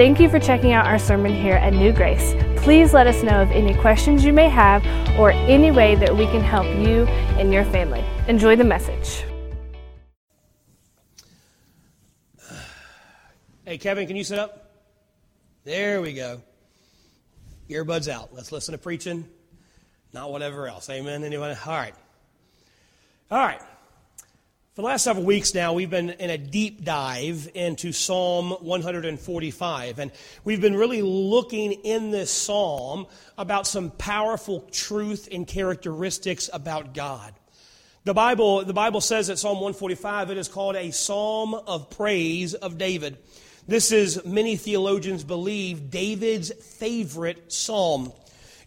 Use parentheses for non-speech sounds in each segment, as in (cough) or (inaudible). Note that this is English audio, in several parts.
Thank you for checking out our sermon here at New Grace. Please let us know of any questions you may have or any way that we can help you and your family. Enjoy the message. Hey, Kevin, can you sit up? There we go. Earbuds out. Let's listen to preaching, not whatever else. Amen. Anyone? All right. All right. For the last several weeks now, we've been in a deep dive into Psalm 145. And we've been really looking in this psalm about some powerful truth and characteristics about God. The Bible, the Bible says that Psalm 145, it is called a psalm of praise of David. This is, many theologians believe, David's favorite psalm.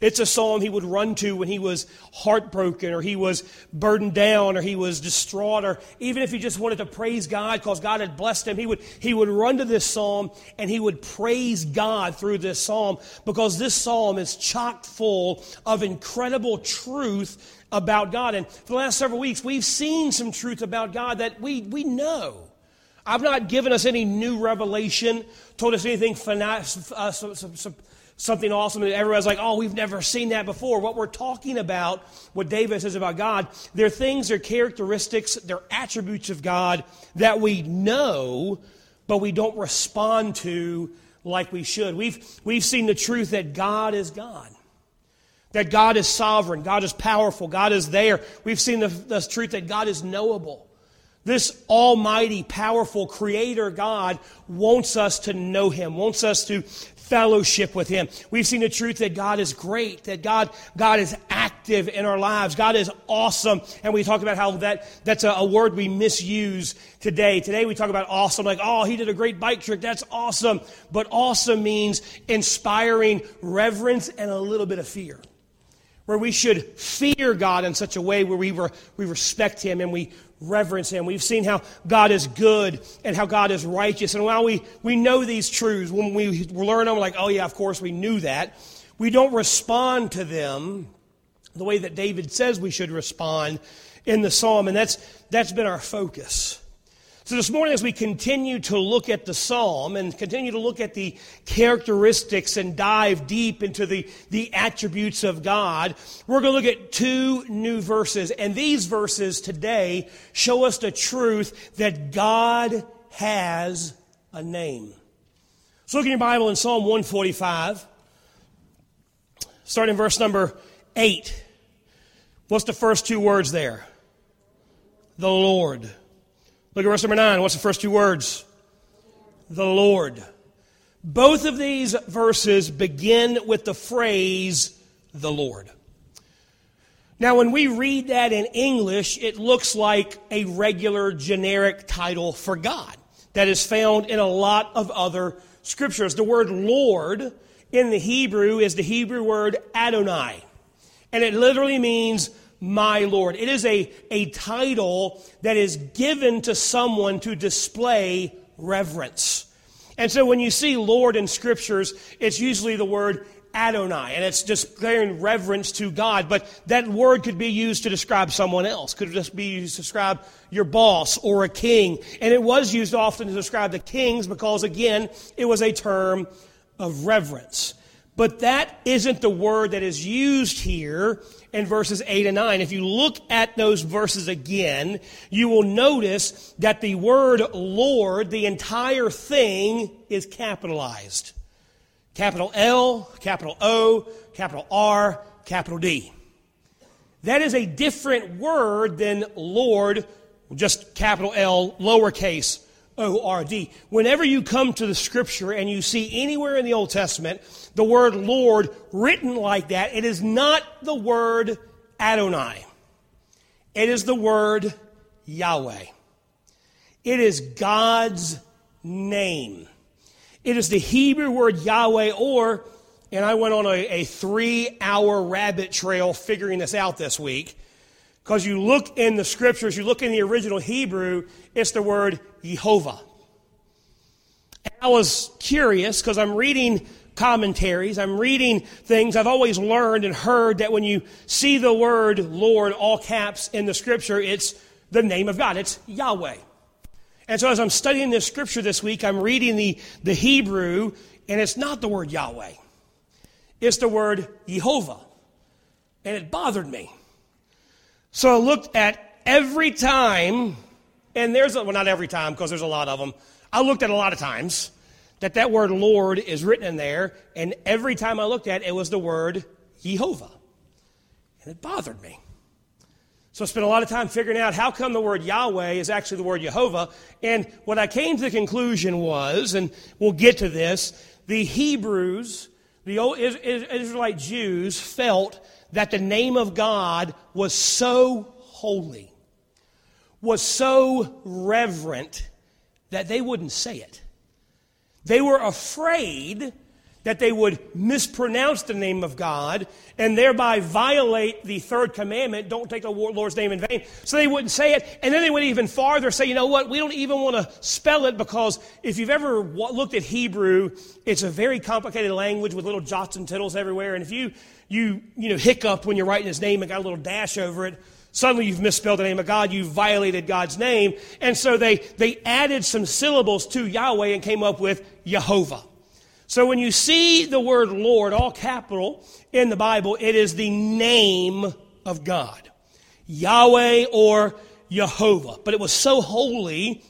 It's a psalm he would run to when he was heartbroken or he was burdened down or he was distraught or even if he just wanted to praise God because God had blessed him, he would, he would run to this psalm and he would praise God through this psalm because this psalm is chock full of incredible truth about God. And for the last several weeks, we've seen some truth about God that we, we know. I've not given us any new revelation, told us anything uh, something awesome that everybody's like, oh, we've never seen that before. What we're talking about, what David says about God, they're things, they're characteristics, they're attributes of God that we know, but we don't respond to like we should. We've, we've seen the truth that God is God. That God is sovereign, God is powerful, God is there. We've seen the, the truth that God is knowable. This almighty, powerful creator God wants us to know him, wants us to fellowship with him. We've seen the truth that God is great, that God, God is active in our lives. God is awesome. And we talk about how that, that's a, a word we misuse today. Today we talk about awesome, like, oh, he did a great bike trick. That's awesome. But awesome means inspiring reverence and a little bit of fear where we should fear God in such a way where we, re- we respect Him and we reverence Him. We've seen how God is good and how God is righteous. And while we, we know these truths, when we learn them, we're like, oh, yeah, of course we knew that. We don't respond to them the way that David says we should respond in the psalm. And that's, that's been our focus. So, this morning, as we continue to look at the psalm and continue to look at the characteristics and dive deep into the, the attributes of God, we're going to look at two new verses. And these verses today show us the truth that God has a name. So, look in your Bible in Psalm 145, starting in verse number 8. What's the first two words there? The Lord. Look at verse number 9. What's the first two words? The Lord. Both of these verses begin with the phrase, the Lord. Now, when we read that in English, it looks like a regular generic title for God that is found in a lot of other scriptures. The word Lord in the Hebrew is the Hebrew word Adonai, and it literally means my Lord. It is a, a title that is given to someone to display reverence. And so when you see Lord in scriptures, it's usually the word Adonai, and it's declaring reverence to God. But that word could be used to describe someone else, could just be used to describe your boss or a king. And it was used often to describe the kings because, again, it was a term of reverence. But that isn't the word that is used here in verses 8 and 9. If you look at those verses again, you will notice that the word Lord, the entire thing, is capitalized. Capital L, capital O, capital R, capital D. That is a different word than Lord, just capital L, lowercase O R D. Whenever you come to the scripture and you see anywhere in the Old Testament the word Lord written like that, it is not the word Adonai. It is the word Yahweh. It is God's name. It is the Hebrew word Yahweh, or and I went on a, a three hour rabbit trail figuring this out this week. Because you look in the scriptures, you look in the original Hebrew, it's the word Jehovah. And I was curious because I'm reading commentaries, I'm reading things. I've always learned and heard that when you see the word Lord, all caps, in the scripture, it's the name of God, it's Yahweh. And so as I'm studying this scripture this week, I'm reading the, the Hebrew, and it's not the word Yahweh, it's the word Jehovah. And it bothered me. So I looked at every time, and there's, a, well, not every time, because there's a lot of them. I looked at a lot of times that that word Lord is written in there, and every time I looked at it, it was the word Jehovah. And it bothered me. So I spent a lot of time figuring out how come the word Yahweh is actually the word Jehovah. And what I came to the conclusion was, and we'll get to this, the Hebrews, the Israelite Jews felt that the name of God was so holy, was so reverent, that they wouldn't say it. They were afraid that they would mispronounce the name of God and thereby violate the third commandment don't take the Lord's name in vain. So they wouldn't say it. And then they went even farther, say, you know what, we don't even want to spell it because if you've ever looked at Hebrew, it's a very complicated language with little jots and tittles everywhere. And if you, you, you know, hiccup when you're writing his name and got a little dash over it, suddenly you've misspelled the name of God, you've violated God's name. And so they, they added some syllables to Yahweh and came up with Jehovah. So when you see the word Lord, all capital, in the Bible, it is the name of God. Yahweh or Jehovah. But it was so holy,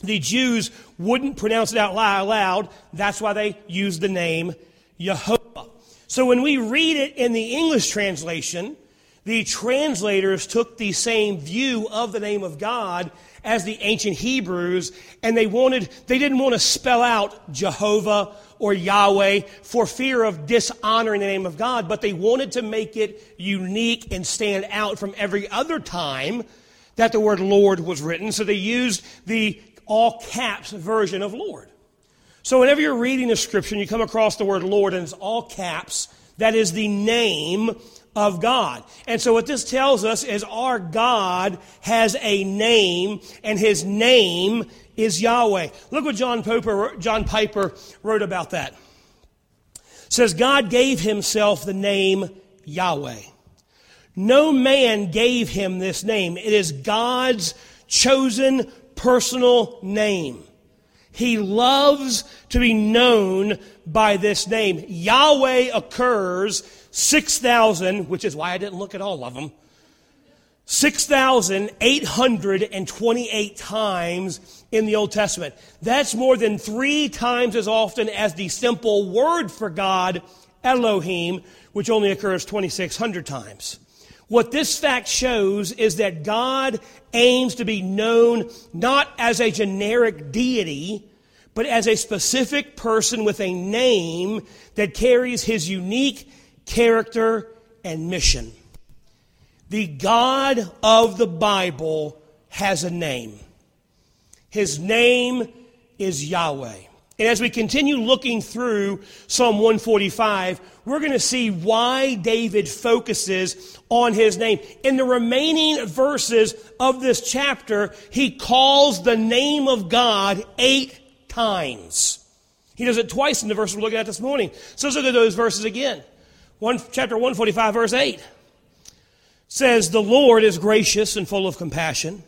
the Jews wouldn't pronounce it out loud. That's why they used the name Jehovah. So when we read it in the English translation, the translators took the same view of the name of God as the ancient Hebrews, and they wanted, they didn't want to spell out Jehovah or Yahweh for fear of dishonoring the name of God, but they wanted to make it unique and stand out from every other time that the word Lord was written. So they used the all caps version of Lord. So whenever you're reading a scripture and you come across the word Lord and it's all caps, that is the name of God. And so what this tells us is our God has a name and his name is Yahweh. Look what John Piper, John Piper wrote about that. It says God gave himself the name Yahweh. No man gave him this name. It is God's chosen personal name. He loves to be known by this name. Yahweh occurs 6,000, which is why I didn't look at all of them, 6,828 times in the Old Testament. That's more than three times as often as the simple word for God, Elohim, which only occurs 2,600 times. What this fact shows is that God aims to be known not as a generic deity, but as a specific person with a name that carries his unique character and mission. The God of the Bible has a name. His name is Yahweh. And as we continue looking through Psalm 145, we're going to see why David focuses on his name. In the remaining verses of this chapter, he calls the name of God eight times. He does it twice in the verse we're looking at this morning. So let's look at those verses again. One, chapter 145, verse 8 says, The Lord is gracious and full of compassion,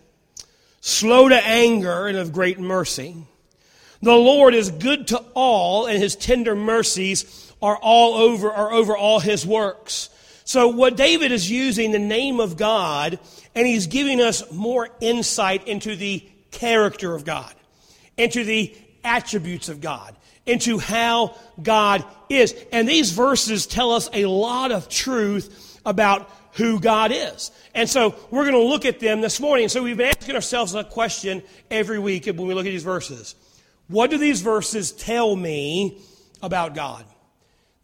slow to anger and of great mercy. The Lord is good to all, and his tender mercies are all over, are over all his works. So what David is using the name of God, and he's giving us more insight into the character of God, into the attributes of God, into how God is. And these verses tell us a lot of truth about who God is. And so we're going to look at them this morning. So we've been asking ourselves a question every week when we look at these verses. What do these verses tell me about God?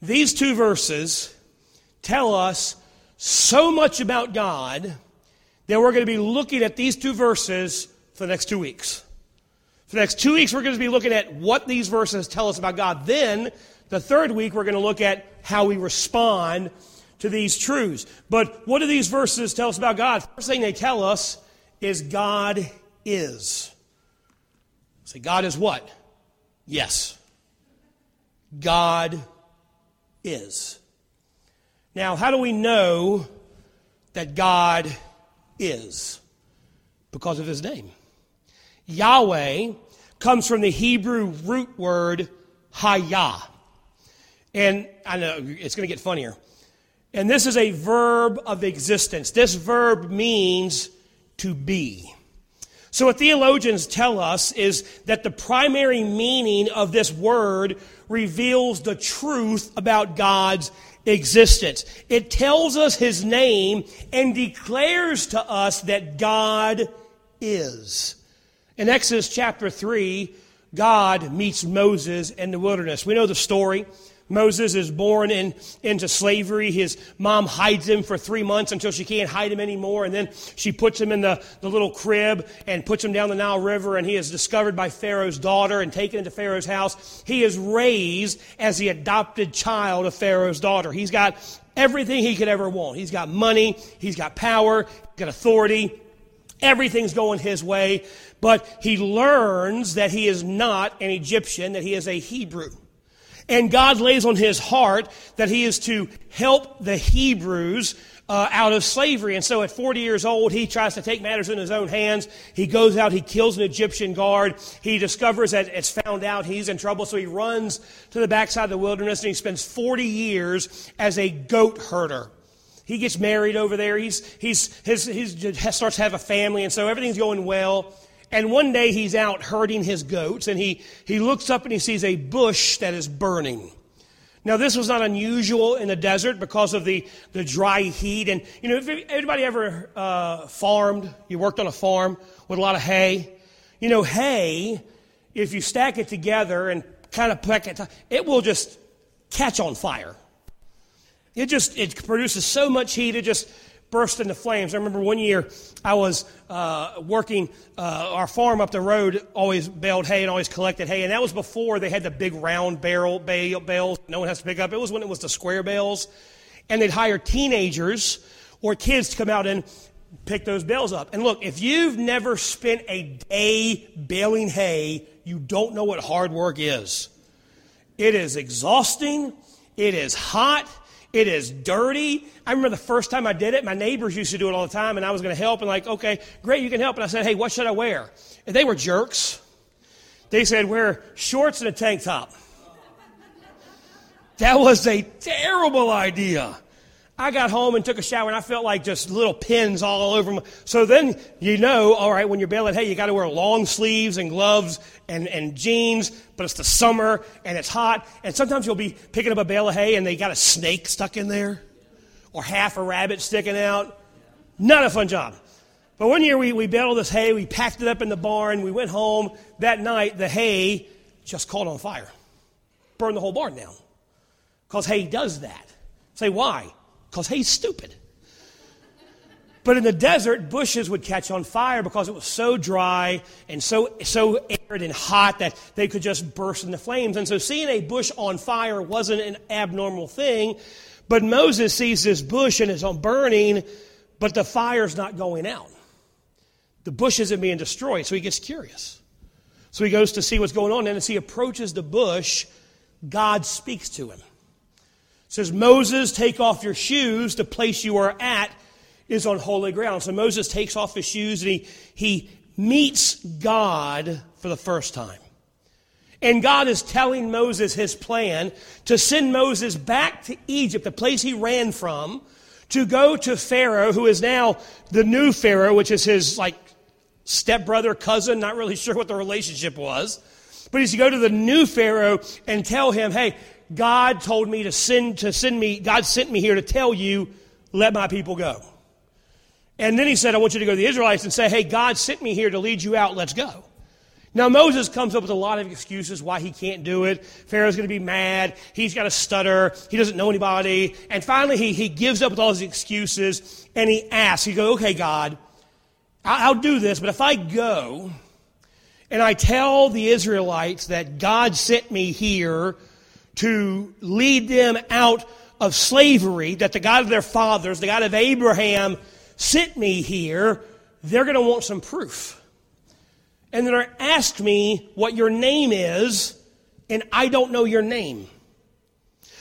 These two verses tell us so much about God that we're going to be looking at these two verses for the next two weeks. For the next two weeks, we're going to be looking at what these verses tell us about God. Then, The third week, we're going to look at how we respond to these truths. But what do these verses tell us about God? First thing they tell us is God is. Say, God is what? Yes. God is. Now, how do we know that God is? Because of his name. Yahweh comes from the Hebrew root word hayah. And I know it's going to get funnier. And this is a verb of existence. This verb means to be. So, what theologians tell us is that the primary meaning of this word reveals the truth about God's existence. It tells us his name and declares to us that God is. In Exodus chapter 3, God meets Moses in the wilderness. We know the story. Moses is born in, into slavery. His mom hides him for three months until she can't hide him anymore. And then she puts him in the, the little crib and puts him down the Nile River. And he is discovered by Pharaoh's daughter and taken into Pharaoh's house. He is raised as the adopted child of Pharaoh's daughter. He's got everything he could ever want. He's got money, he's got power, he's got authority. Everything's going his way, but he learns that he is not an Egyptian, that he is a Hebrew. And God lays on his heart that he is to help the Hebrews uh, out of slavery. And so at 40 years old, he tries to take matters in his own hands. He goes out, he kills an Egyptian guard. He discovers that it's found out he's in trouble. So he runs to the backside of the wilderness and he spends 40 years as a goat herder. He gets married over there. He's, he's, his, he starts to have a family, and so everything's going well. And one day he's out herding his goats and he, he looks up and he sees a bush that is burning. Now, this was not unusual in the desert because of the, the dry heat. And, you know, if anybody ever uh, farmed, you worked on a farm with a lot of hay, you know, hay, if you stack it together and kind of pack it, it will just catch on fire. It just, it produces so much heat, it just burst into flames. I remember one year I was uh, working uh, our farm up the road, always baled hay and always collected hay, and that was before they had the big round barrel bales no one has to pick up. It was when it was the square bales, and they'd hire teenagers or kids to come out and pick those bales up. And look, if you've never spent a day baling hay, you don't know what hard work is. It is exhausting. It is hot. It is dirty. I remember the first time I did it, my neighbors used to do it all the time, and I was going to help, and like, okay, great, you can help. And I said, hey, what should I wear? And they were jerks. They said, wear shorts and a tank top. That was a terrible idea. I got home and took a shower and I felt like just little pins all over me. So then you know, all right, when you're baling hay, you got to wear long sleeves and gloves and, and jeans, but it's the summer and it's hot. And sometimes you'll be picking up a bale of hay and they got a snake stuck in there or half a rabbit sticking out. Not a fun job. But one year we, we baled this hay, we packed it up in the barn, we went home. That night, the hay just caught on fire, burned the whole barn down. Because hay does that. Say, why? Because he's stupid. But in the desert, bushes would catch on fire because it was so dry and so, so arid and hot that they could just burst into flames. And so seeing a bush on fire wasn't an abnormal thing. But Moses sees this bush and it's on burning, but the fire's not going out. The bush isn't being destroyed, so he gets curious. So he goes to see what's going on, and as he approaches the bush, God speaks to him says, Moses, take off your shoes. The place you are at is on holy ground. So Moses takes off his shoes and he, he meets God for the first time. And God is telling Moses his plan to send Moses back to Egypt, the place he ran from, to go to Pharaoh, who is now the new Pharaoh, which is his like stepbrother, cousin, not really (laughs) sure what the relationship was. But he's to go to the new Pharaoh and tell him, hey, God told me to send, to send me, God sent me here to tell you, let my people go. And then he said, I want you to go to the Israelites and say, hey, God sent me here to lead you out, let's go. Now, Moses comes up with a lot of excuses why he can't do it. Pharaoh's going to be mad. He's got a stutter. He doesn't know anybody. And finally, he, he gives up with all his excuses and he asks, he goes, okay, God, I'll do this, but if I go and I tell the Israelites that God sent me here to lead them out of slavery, that the God of their fathers, the God of Abraham, sent me here, they're going to want some proof. And they're going to ask me what your name is, and I don't know your name.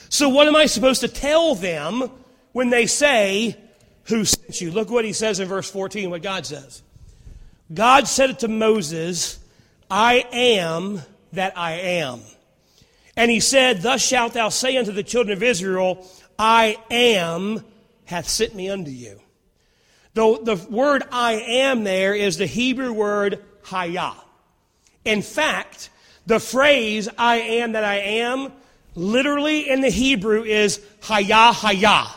So, what am I supposed to tell them when they say, Who sent you? Look what he says in verse 14, what God says. God said it to Moses, I am that I am. And he said, Thus shalt thou say unto the children of Israel, I am hath sent me unto you. The, the word I am there is the Hebrew word hayah. In fact, the phrase I am that I am literally in the Hebrew is hayah hayah.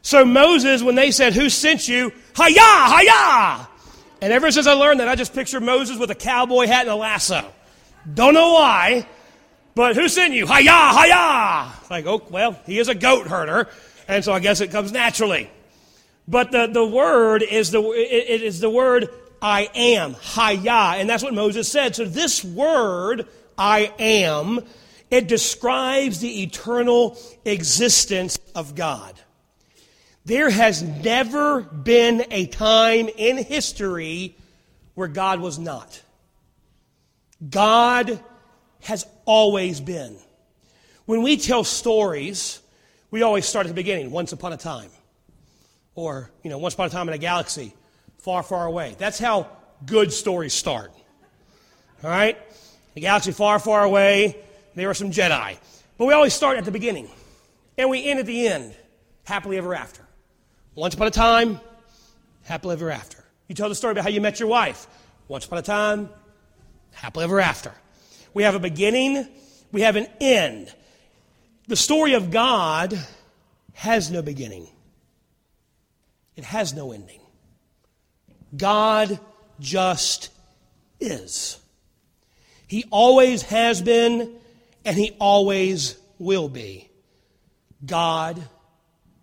So Moses, when they said, Who sent you? Hayah hayah. And ever since I learned that, I just picture Moses with a cowboy hat and a lasso. Don't know why, but who sent you? Hayah hayah. Like, oh, well, he is a goat herder, and so I guess it comes naturally. But the, the word is the, it, is the word I am, hayah, and that's what Moses said. So this word, I am, it describes the eternal existence of God. There has never been a time in history where God was not. God has always been. When we tell stories, we always start at the beginning, once upon a time. Or, you know, once upon a time in a galaxy, far, far away. That's how good stories start. All right? The galaxy far, far away, there were some Jedi. But we always start at the beginning, and we end at the end, happily ever after. Once upon a time, happily ever after. You tell the story about how you met your wife. Once upon a time, happily ever after. We have a beginning, we have an end. The story of God has no beginning, it has no ending. God just is. He always has been and He always will be. God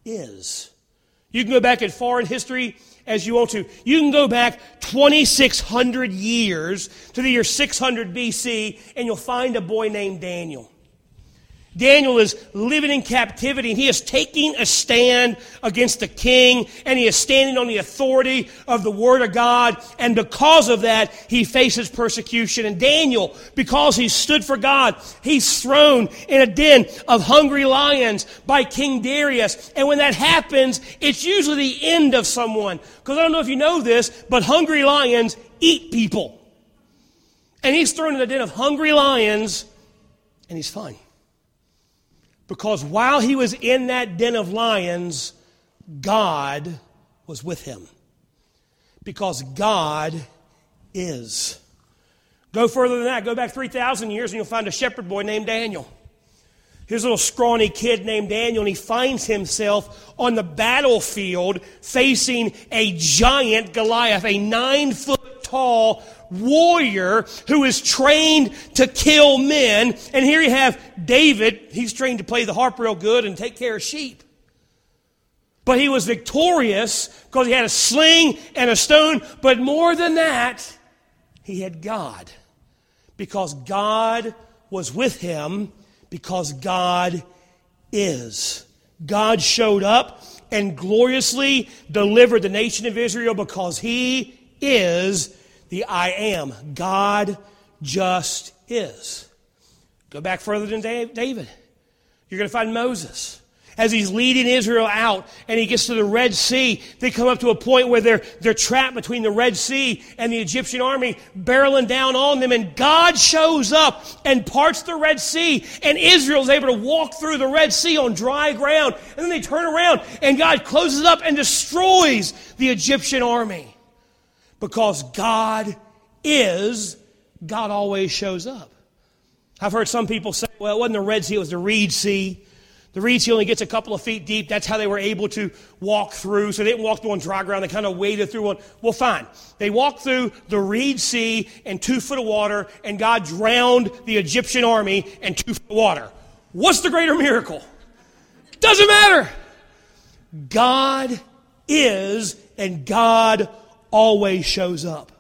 is. You can go back in foreign history as you want to. You can go back 2,600 years to the year 600 BC, and you'll find a boy named Daniel. Daniel is living in captivity and he is taking a stand against the king and he is standing on the authority of the word of God. And because of that, he faces persecution. And Daniel, because he stood for God, he's thrown in a den of hungry lions by King Darius. And when that happens, it's usually the end of someone. Because I don't know if you know this, but hungry lions eat people. And he's thrown in a den of hungry lions and he's fine. Because while he was in that den of lions, God was with him. Because God is. Go further than that. Go back 3,000 years and you'll find a shepherd boy named Daniel. Here's a little scrawny kid named Daniel, and he finds himself on the battlefield facing a giant Goliath, a nine foot tall warrior who is trained to kill men. And here you have David. He's trained to play the harp real good and take care of sheep. But he was victorious because he had a sling and a stone. But more than that, he had God. Because God was with him, because God is. God showed up and gloriously delivered the nation of Israel because he is the I am. God just is. Go back further than David. You're going to find Moses. As he's leading Israel out and he gets to the Red Sea, they come up to a point where they're, they're trapped between the Red Sea and the Egyptian army barreling down on them. And God shows up and parts the Red Sea. And Israel is able to walk through the Red Sea on dry ground. And then they turn around and God closes up and destroys the Egyptian army. Because God is, God always shows up. I've heard some people say, well, it wasn't the Red Sea, it was the Reed Sea. The Reed Sea only gets a couple of feet deep. That's how they were able to walk through. So they didn't walk through on dry ground. They kind of waded through one. Well, fine. They walked through the Reed Sea in two foot of water, and God drowned the Egyptian army in two foot of water. What's the greater miracle? Doesn't matter. God is, and God always shows up.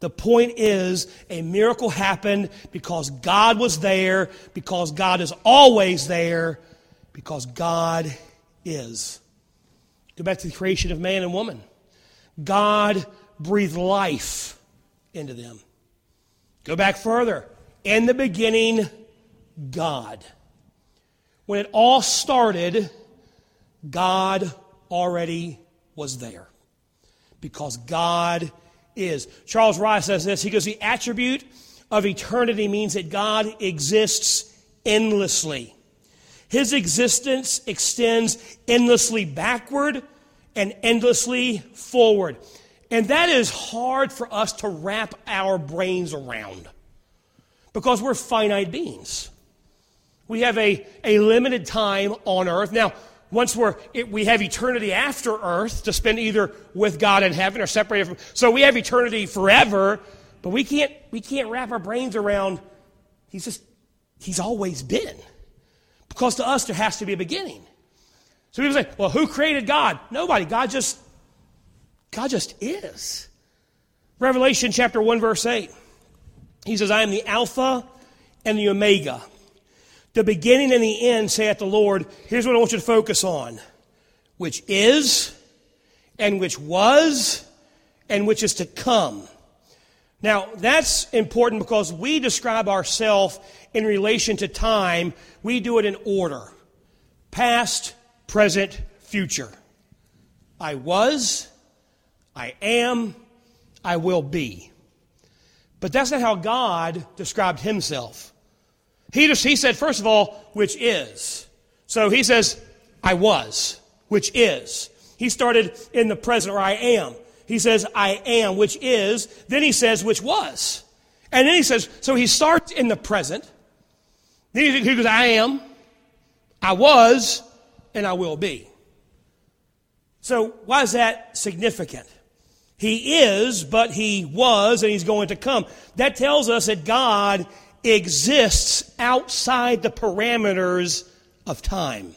The point is, a miracle happened because God was there, because God is always there, because God is. Go back to the creation of man and woman. God breathed life into them. Go back further. In the beginning, God. When it all started, God already was there because God is. Charles Rice says this. He goes, The attribute of eternity means that God exists endlessly. His existence extends endlessly backward and endlessly forward. And that is hard for us to wrap our brains around because we're finite beings. We have a, a limited time on earth. Now, once we're, it, we have eternity after earth to spend either with God in heaven or separated from. So we have eternity forever, but we can't, we can't wrap our brains around. He's just, he's always been. Because to us, there has to be a beginning. So people say, well, who created God? Nobody. God just, God just is. Revelation chapter 1, verse 8. He says, I am the Alpha and the Omega the beginning and the end, saith the Lord. Here's what I want you to focus on which is, and which was, and which is to come. Now, that's important because we describe ourselves in relation to time. We do it in order past, present, future. I was, I am, I will be. But that's not how God described himself. He, just, he said, first of all, which is. So he says, I was, which is. He started in the present, or I am. He says, I am, which is. Then he says, which was. And then he says, so he starts in the present. Then he goes, I am, I was, and I will be. So why is that significant? He is, but he was, and he's going to come. That tells us that God exists outside the parameters of time.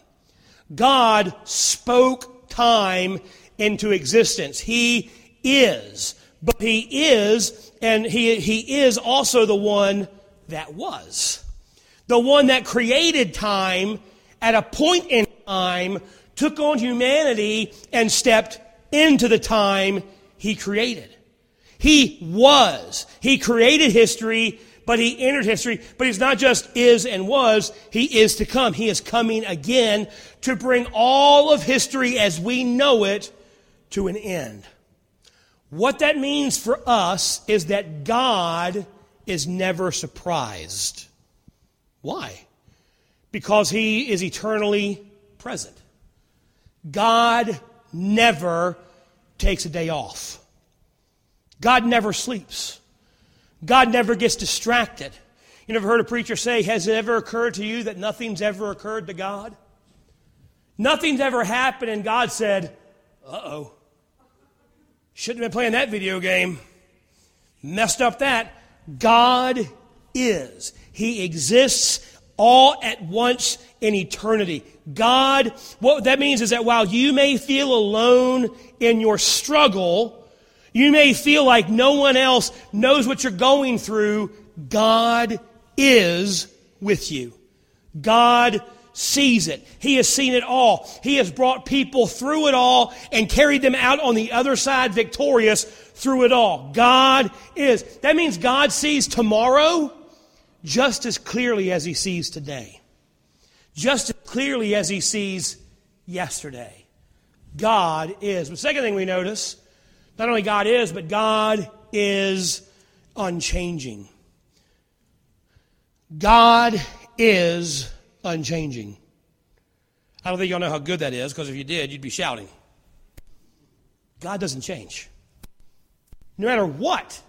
God spoke time into existence. He is, but He is, and He, he is also the one that was. The one that created time at a point in time, took on humanity, and stepped into the time He created. He was. He created history but he entered history. But he's not just is and was, he is to come. He is coming again to bring all of history as we know it to an end. What that means for us is that God is never surprised. Why? Because he is eternally present. God never takes a day off. God never sleeps. God never gets distracted. You never heard a preacher say, Has it ever occurred to you that nothing's ever occurred to God? Nothing's ever happened, and God said, Uh oh. Shouldn't have been playing that video game. Messed up that. God is. He exists all at once in eternity. God, what that means is that while you may feel alone in your struggle, you may feel like no one else knows what you're going through. God is with you. God sees it. He has seen it all. He has brought people through it all and carried them out on the other side victorious through it all. God is. That means God sees tomorrow just as clearly as he sees today. Just as clearly as he sees yesterday. God is. The second thing we notice not only God is, but God is unchanging. God is unchanging. I don't think y'all know how good that is, because if you did, you'd be shouting. God doesn't change. No matter what,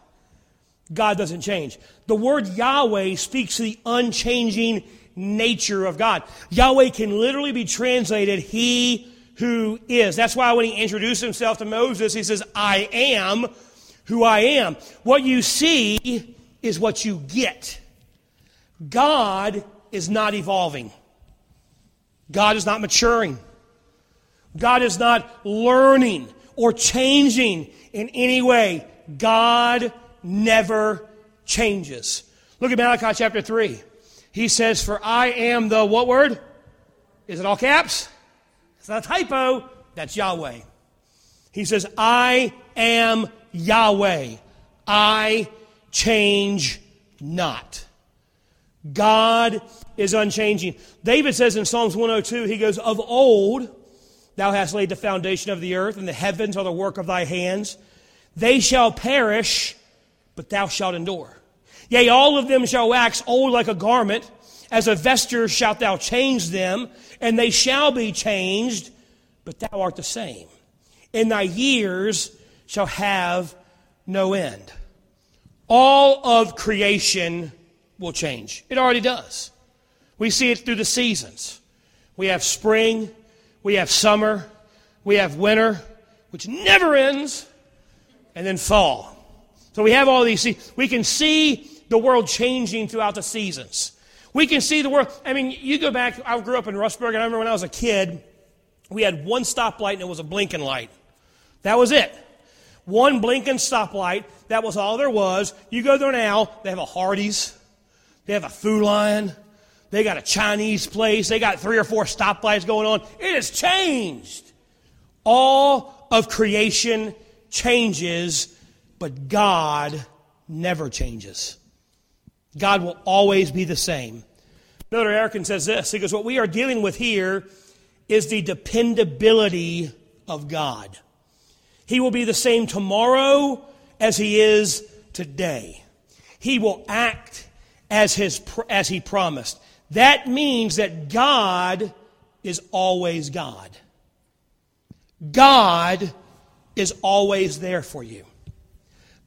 God doesn't change. The word Yahweh speaks to the unchanging nature of God. Yahweh can literally be translated, He who is. That's why when he introduced himself to Moses, he says, I am who I am. What you see is what you get. God is not evolving. God is not maturing. God is not learning or changing in any way. God never changes. Look at Malachi chapter 3. He says, For I am the what word? Is it all caps? It's not a typo. That's Yahweh. He says, I am Yahweh. I change not. God is unchanging. David says in Psalms 102, he goes, Of old, thou hast laid the foundation of the earth, and the heavens are the work of thy hands. They shall perish, but thou shalt endure. Yea, all of them shall wax old like a garment. As a vesture shalt thou change them, and they shall be changed, but thou art the same. And thy years shall have no end. All of creation will change. It already does. We see it through the seasons. We have spring, we have summer, we have winter, which never ends, and then fall. So we have all these. We can see the world changing throughout the seasons. We can see the world. I mean, you go back, I grew up in Rustburg, and I remember when I was a kid, we had one stoplight and it was a blinking light. That was it. One blinking stoplight. That was all there was. You go there now, they have a Hardee's, they have a Food Lion, they got a Chinese place, they got three or four stoplights going on. It has changed. All of creation changes, but God never changes. God will always be the same. Brother Erickson says this. He goes, What we are dealing with here is the dependability of God. He will be the same tomorrow as he is today. He will act as, his, as he promised. That means that God is always God. God is always there for you.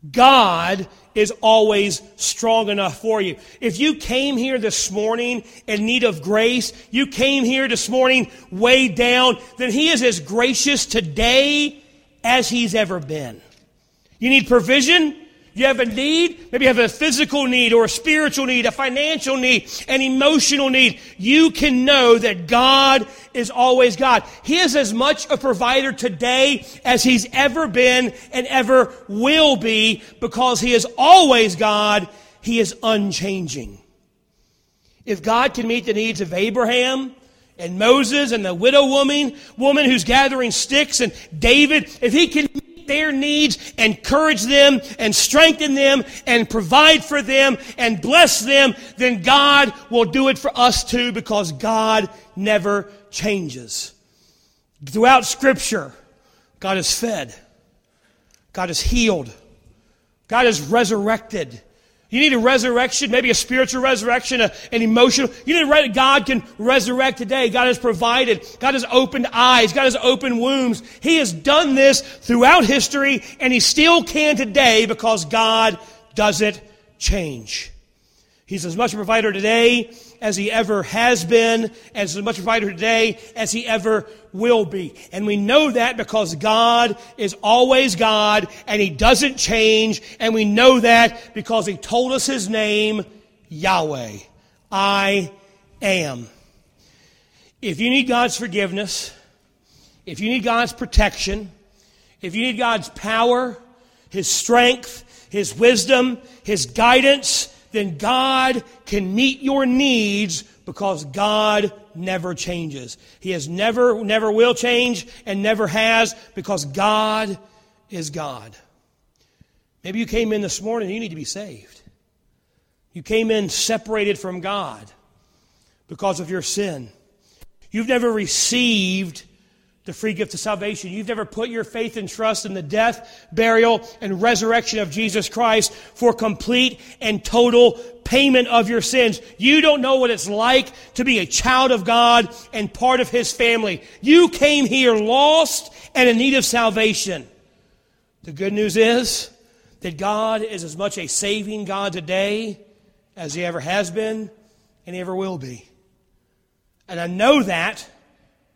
God is always strong enough for you. If you came here this morning in need of grace, you came here this morning way down, then He is as gracious today as He's ever been. You need provision? You have a need, maybe you have a physical need or a spiritual need, a financial need, an emotional need. You can know that God is always God. He is as much a provider today as He's ever been and ever will be because He is always God. He is unchanging. If God can meet the needs of Abraham, and Moses and the widow woman, woman who's gathering sticks and David, if he can their needs, encourage them and strengthen them and provide for them and bless them, then God will do it for us too because God never changes. Throughout Scripture, God is fed, God is healed, God is resurrected. You need a resurrection, maybe a spiritual resurrection, a, an emotional. You need to God can resurrect today. God has provided. God has opened eyes. God has opened wombs. He has done this throughout history, and He still can today because God doesn't change. He's as much a provider today as he ever has been, as much provider today as he ever will be. And we know that because God is always God and he doesn't change. And we know that because he told us his name, Yahweh. I am. If you need God's forgiveness, if you need God's protection, if you need God's power, his strength, his wisdom, his guidance, then God can meet your needs because God never changes. He has never, never will change and never has because God is God. Maybe you came in this morning, you need to be saved. You came in separated from God because of your sin. You've never received the free gift of salvation. You've never put your faith and trust in the death, burial, and resurrection of Jesus Christ for complete and total payment of your sins. You don't know what it's like to be a child of God and part of His family. You came here lost and in need of salvation. The good news is that God is as much a saving God today as He ever has been and He ever will be. And I know that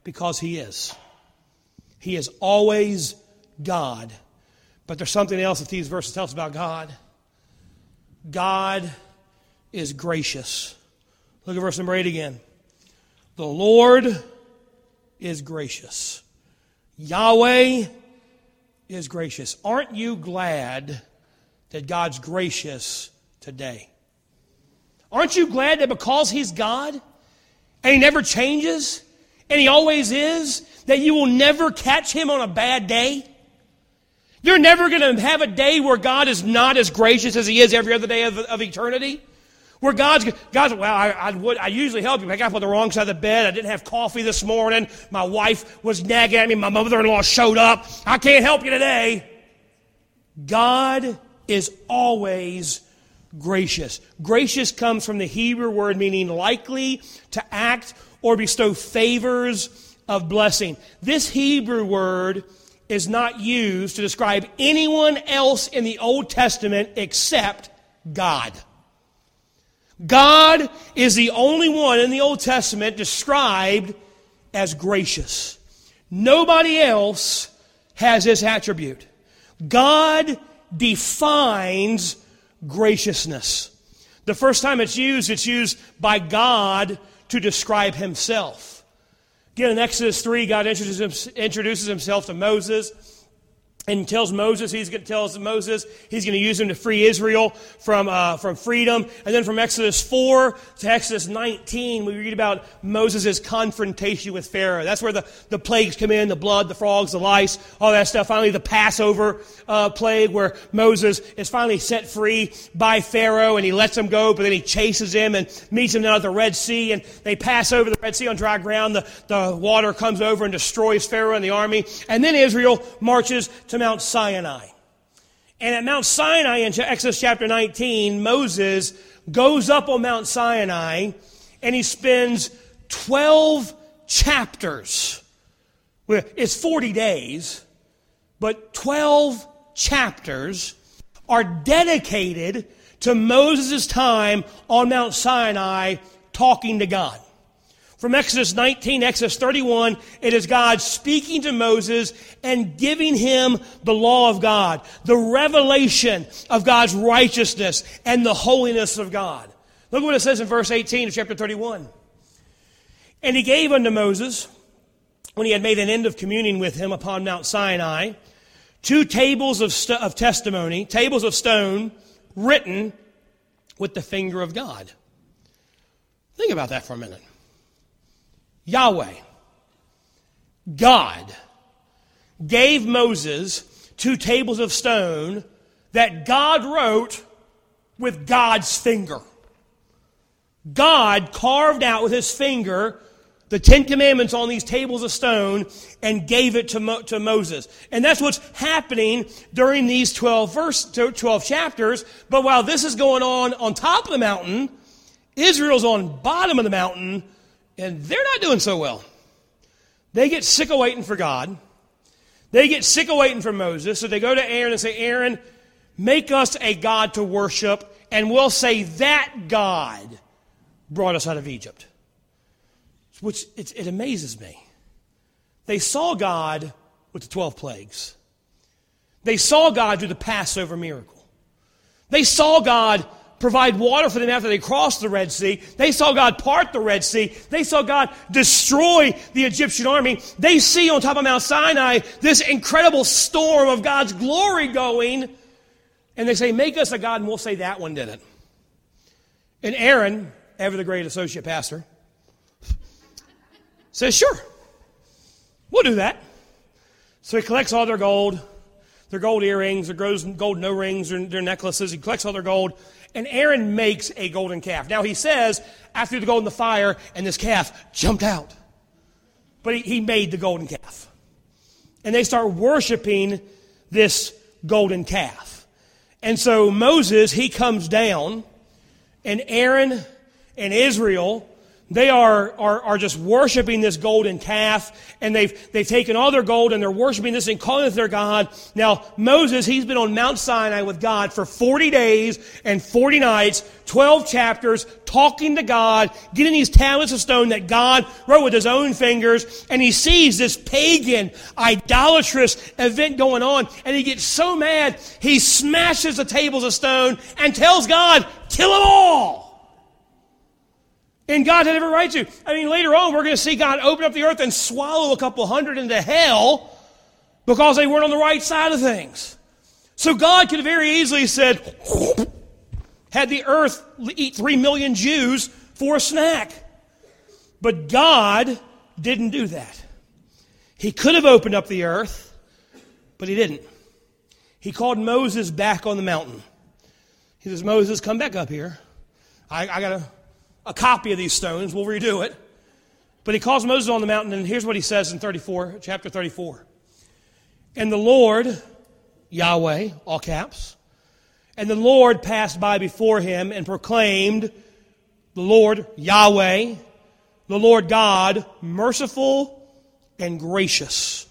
because He is. He is always God. But there's something else that these verses tell us about God. God is gracious. Look at verse number 8 again. The Lord is gracious. Yahweh is gracious. Aren't you glad that God's gracious today. Aren't you glad that because He's God and He never changes and He always is, that you will never catch Him on a bad day? You're never going to have a day where God is not as gracious as He is every other day of, of eternity. Where God's, God's well, I, I, would, I usually help you. I got up on the wrong side of the bed. I didn't have coffee this morning. My wife was nagging at me. My mother in law showed up. I can't help you today. God is always gracious. Gracious comes from the Hebrew word meaning likely to act or bestow favors of blessing. This Hebrew word is not used to describe anyone else in the Old Testament except God. God is the only one in the Old Testament described as gracious. Nobody else has this attribute. God defines graciousness. The first time it's used, it's used by God to describe himself. Again, in Exodus 3, God introduces himself to Moses and tells Moses he's going to tells Moses he's going to use him to free Israel from uh, from freedom. And then from Exodus four to Exodus nineteen, we read about Moses' confrontation with Pharaoh. That's where the, the plagues come in: the blood, the frogs, the lice, all that stuff. Finally, the Passover uh, plague, where Moses is finally set free by Pharaoh, and he lets him go, but then he chases him and meets him down at the Red Sea, and they pass over the Red Sea on dry ground. The the water comes over and destroys Pharaoh and the army, and then Israel marches to Mount Sinai. And at Mount Sinai in Exodus chapter 19, Moses goes up on Mount Sinai and he spends 12 chapters. It's 40 days, but 12 chapters are dedicated to Moses' time on Mount Sinai talking to God. From Exodus 19, Exodus 31, it is God speaking to Moses and giving him the law of God, the revelation of God's righteousness and the holiness of God. Look what it says in verse 18 of chapter 31. And he gave unto Moses, when he had made an end of communing with him upon Mount Sinai, two tables of, st- of testimony, tables of stone, written with the finger of God. Think about that for a minute. Yahweh, God, gave Moses two tables of stone that God wrote with God's finger. God carved out with his finger the Ten Commandments on these tables of stone and gave it to, Mo- to Moses. And that's what's happening during these 12 verse, 12 chapters. But while this is going on on top of the mountain, Israel's on bottom of the mountain and they're not doing so well. They get sick of waiting for God. They get sick of waiting for Moses, so they go to Aaron and say, Aaron, make us a God to worship, and we'll say that God brought us out of Egypt. Which it, it amazes me. They saw God with the 12 plagues. They saw God do the Passover miracle. They saw God provide water for them after they crossed the Red Sea. They saw God part the Red Sea. They saw God destroy the Egyptian army. They see on top of Mount Sinai this incredible storm of God's glory going. And they say, Make us a God, and we'll say that one did it. And Aaron, ever the great associate pastor, says, Sure, we'll do that. So he collects all their gold, their gold earrings, their gold no rings, their, their necklaces. He collects all their gold and Aaron makes a golden calf. Now he says, after the gold in the fire, and this calf jumped out. But he, he made the golden calf. And they start worshiping this golden calf. And so Moses, he comes down, and Aaron and Israel they are, are, are just worshiping this golden calf, and they've, they've taken all their gold and they're worshiping this and calling it their God. Now, Moses, he's been on Mount Sinai with God for 40 days and 40 nights, 12 chapters, talking to God, getting these tablets of stone that God wrote with his own fingers, and he sees this pagan, idolatrous event going on, and he gets so mad, he smashes the tables of stone and tells God, kill them all! And God had every right to. I mean, later on, we're going to see God open up the earth and swallow a couple hundred into hell because they weren't on the right side of things. So God could have very easily said, had the earth eat three million Jews for a snack. But God didn't do that. He could have opened up the earth, but he didn't. He called Moses back on the mountain. He says, Moses, come back up here. I, I got a, a copy of these stones. We'll redo it. But he calls Moses on the mountain, and here's what he says in 34, chapter 34. And the Lord, Yahweh, all caps, and the Lord passed by before him and proclaimed, The Lord, Yahweh, the Lord God, merciful and gracious,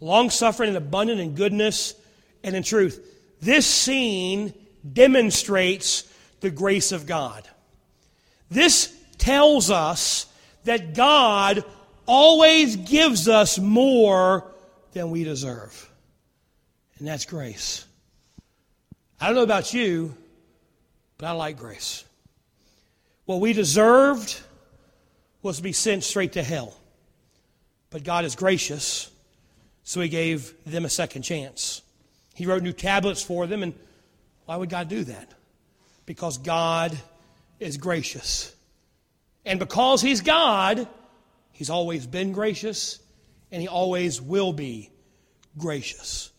long suffering and abundant in goodness and in truth. This scene demonstrates the grace of God. This tells us that God always gives us more than we deserve. And that's grace. I don't know about you, but I like grace. What we deserved was to be sent straight to hell. But God is gracious, so He gave them a second chance. He wrote new tablets for them, and why would God do that? Because God is gracious. And because He's God, He's always been gracious, and He always will be gracious.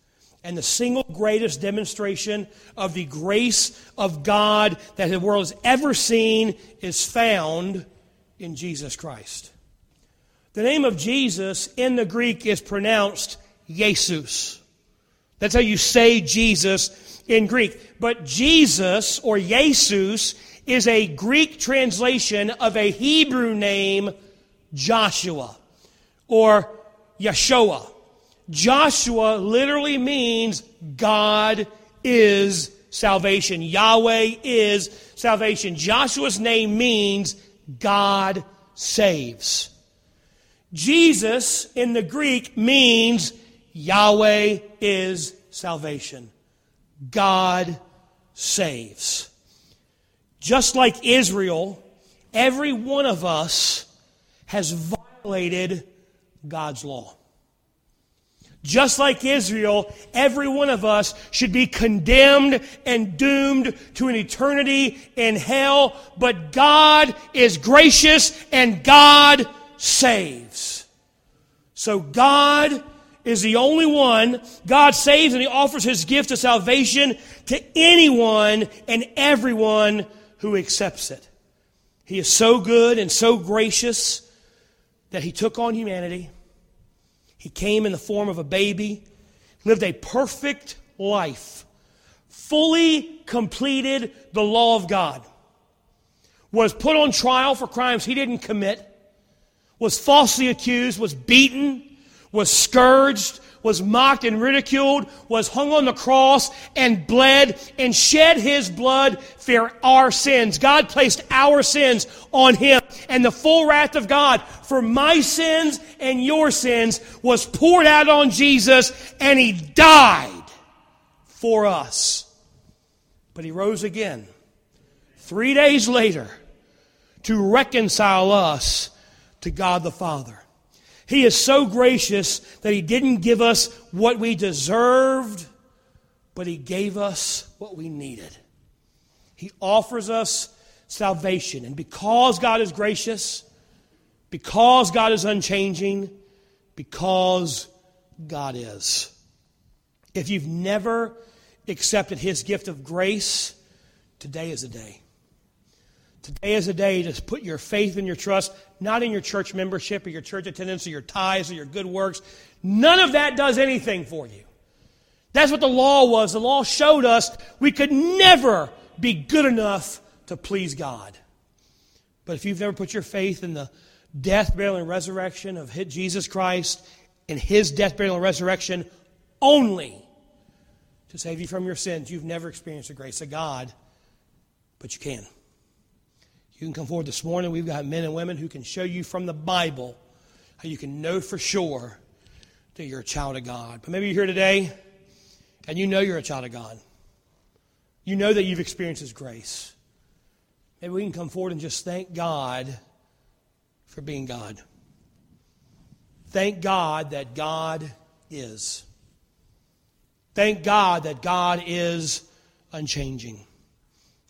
And the single greatest demonstration of the grace of God that the world has ever seen is found in Jesus Christ. The name of Jesus in the Greek is pronounced Jesus. That's how you say Jesus in Greek. But Jesus or Jesus is a Greek translation of a Hebrew name, Joshua or Yeshua. Joshua literally means God is salvation. Yahweh is salvation. Joshua's name means God saves. Jesus in the Greek means Yahweh is salvation. God saves. Just like Israel, every one of us has violated God's law. Just like Israel, every one of us should be condemned and doomed to an eternity in hell, but God is gracious and God saves. So God is the only one. God saves and He offers His gift of salvation to anyone and everyone who accepts it. He is so good and so gracious that He took on humanity he came in the form of a baby, lived a perfect life, fully completed the law of God, was put on trial for crimes he didn't commit, was falsely accused, was beaten, was scourged, was mocked and ridiculed, was hung on the cross and bled and shed his blood for our sins. God placed our sins on him. And the full wrath of God for my sins and your sins was poured out on Jesus, and he died for us. But he rose again three days later to reconcile us to God the Father. He is so gracious that He didn't give us what we deserved, but He gave us what we needed. He offers us salvation. And because God is gracious, because God is unchanging, because God is. If you've never accepted His gift of grace, today is the day. Today is a day to put your faith and your trust not in your church membership or your church attendance or your tithes or your good works. None of that does anything for you. That's what the law was. The law showed us we could never be good enough to please God. But if you've never put your faith in the death, burial, and resurrection of Jesus Christ, in His death, burial, and resurrection only to save you from your sins, you've never experienced the grace of God, but you can. You can come forward this morning. We've got men and women who can show you from the Bible how you can know for sure that you're a child of God. But maybe you're here today and you know you're a child of God. You know that you've experienced His grace. Maybe we can come forward and just thank God for being God. Thank God that God is. Thank God that God is unchanging.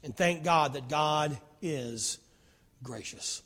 And thank God that God is gracious.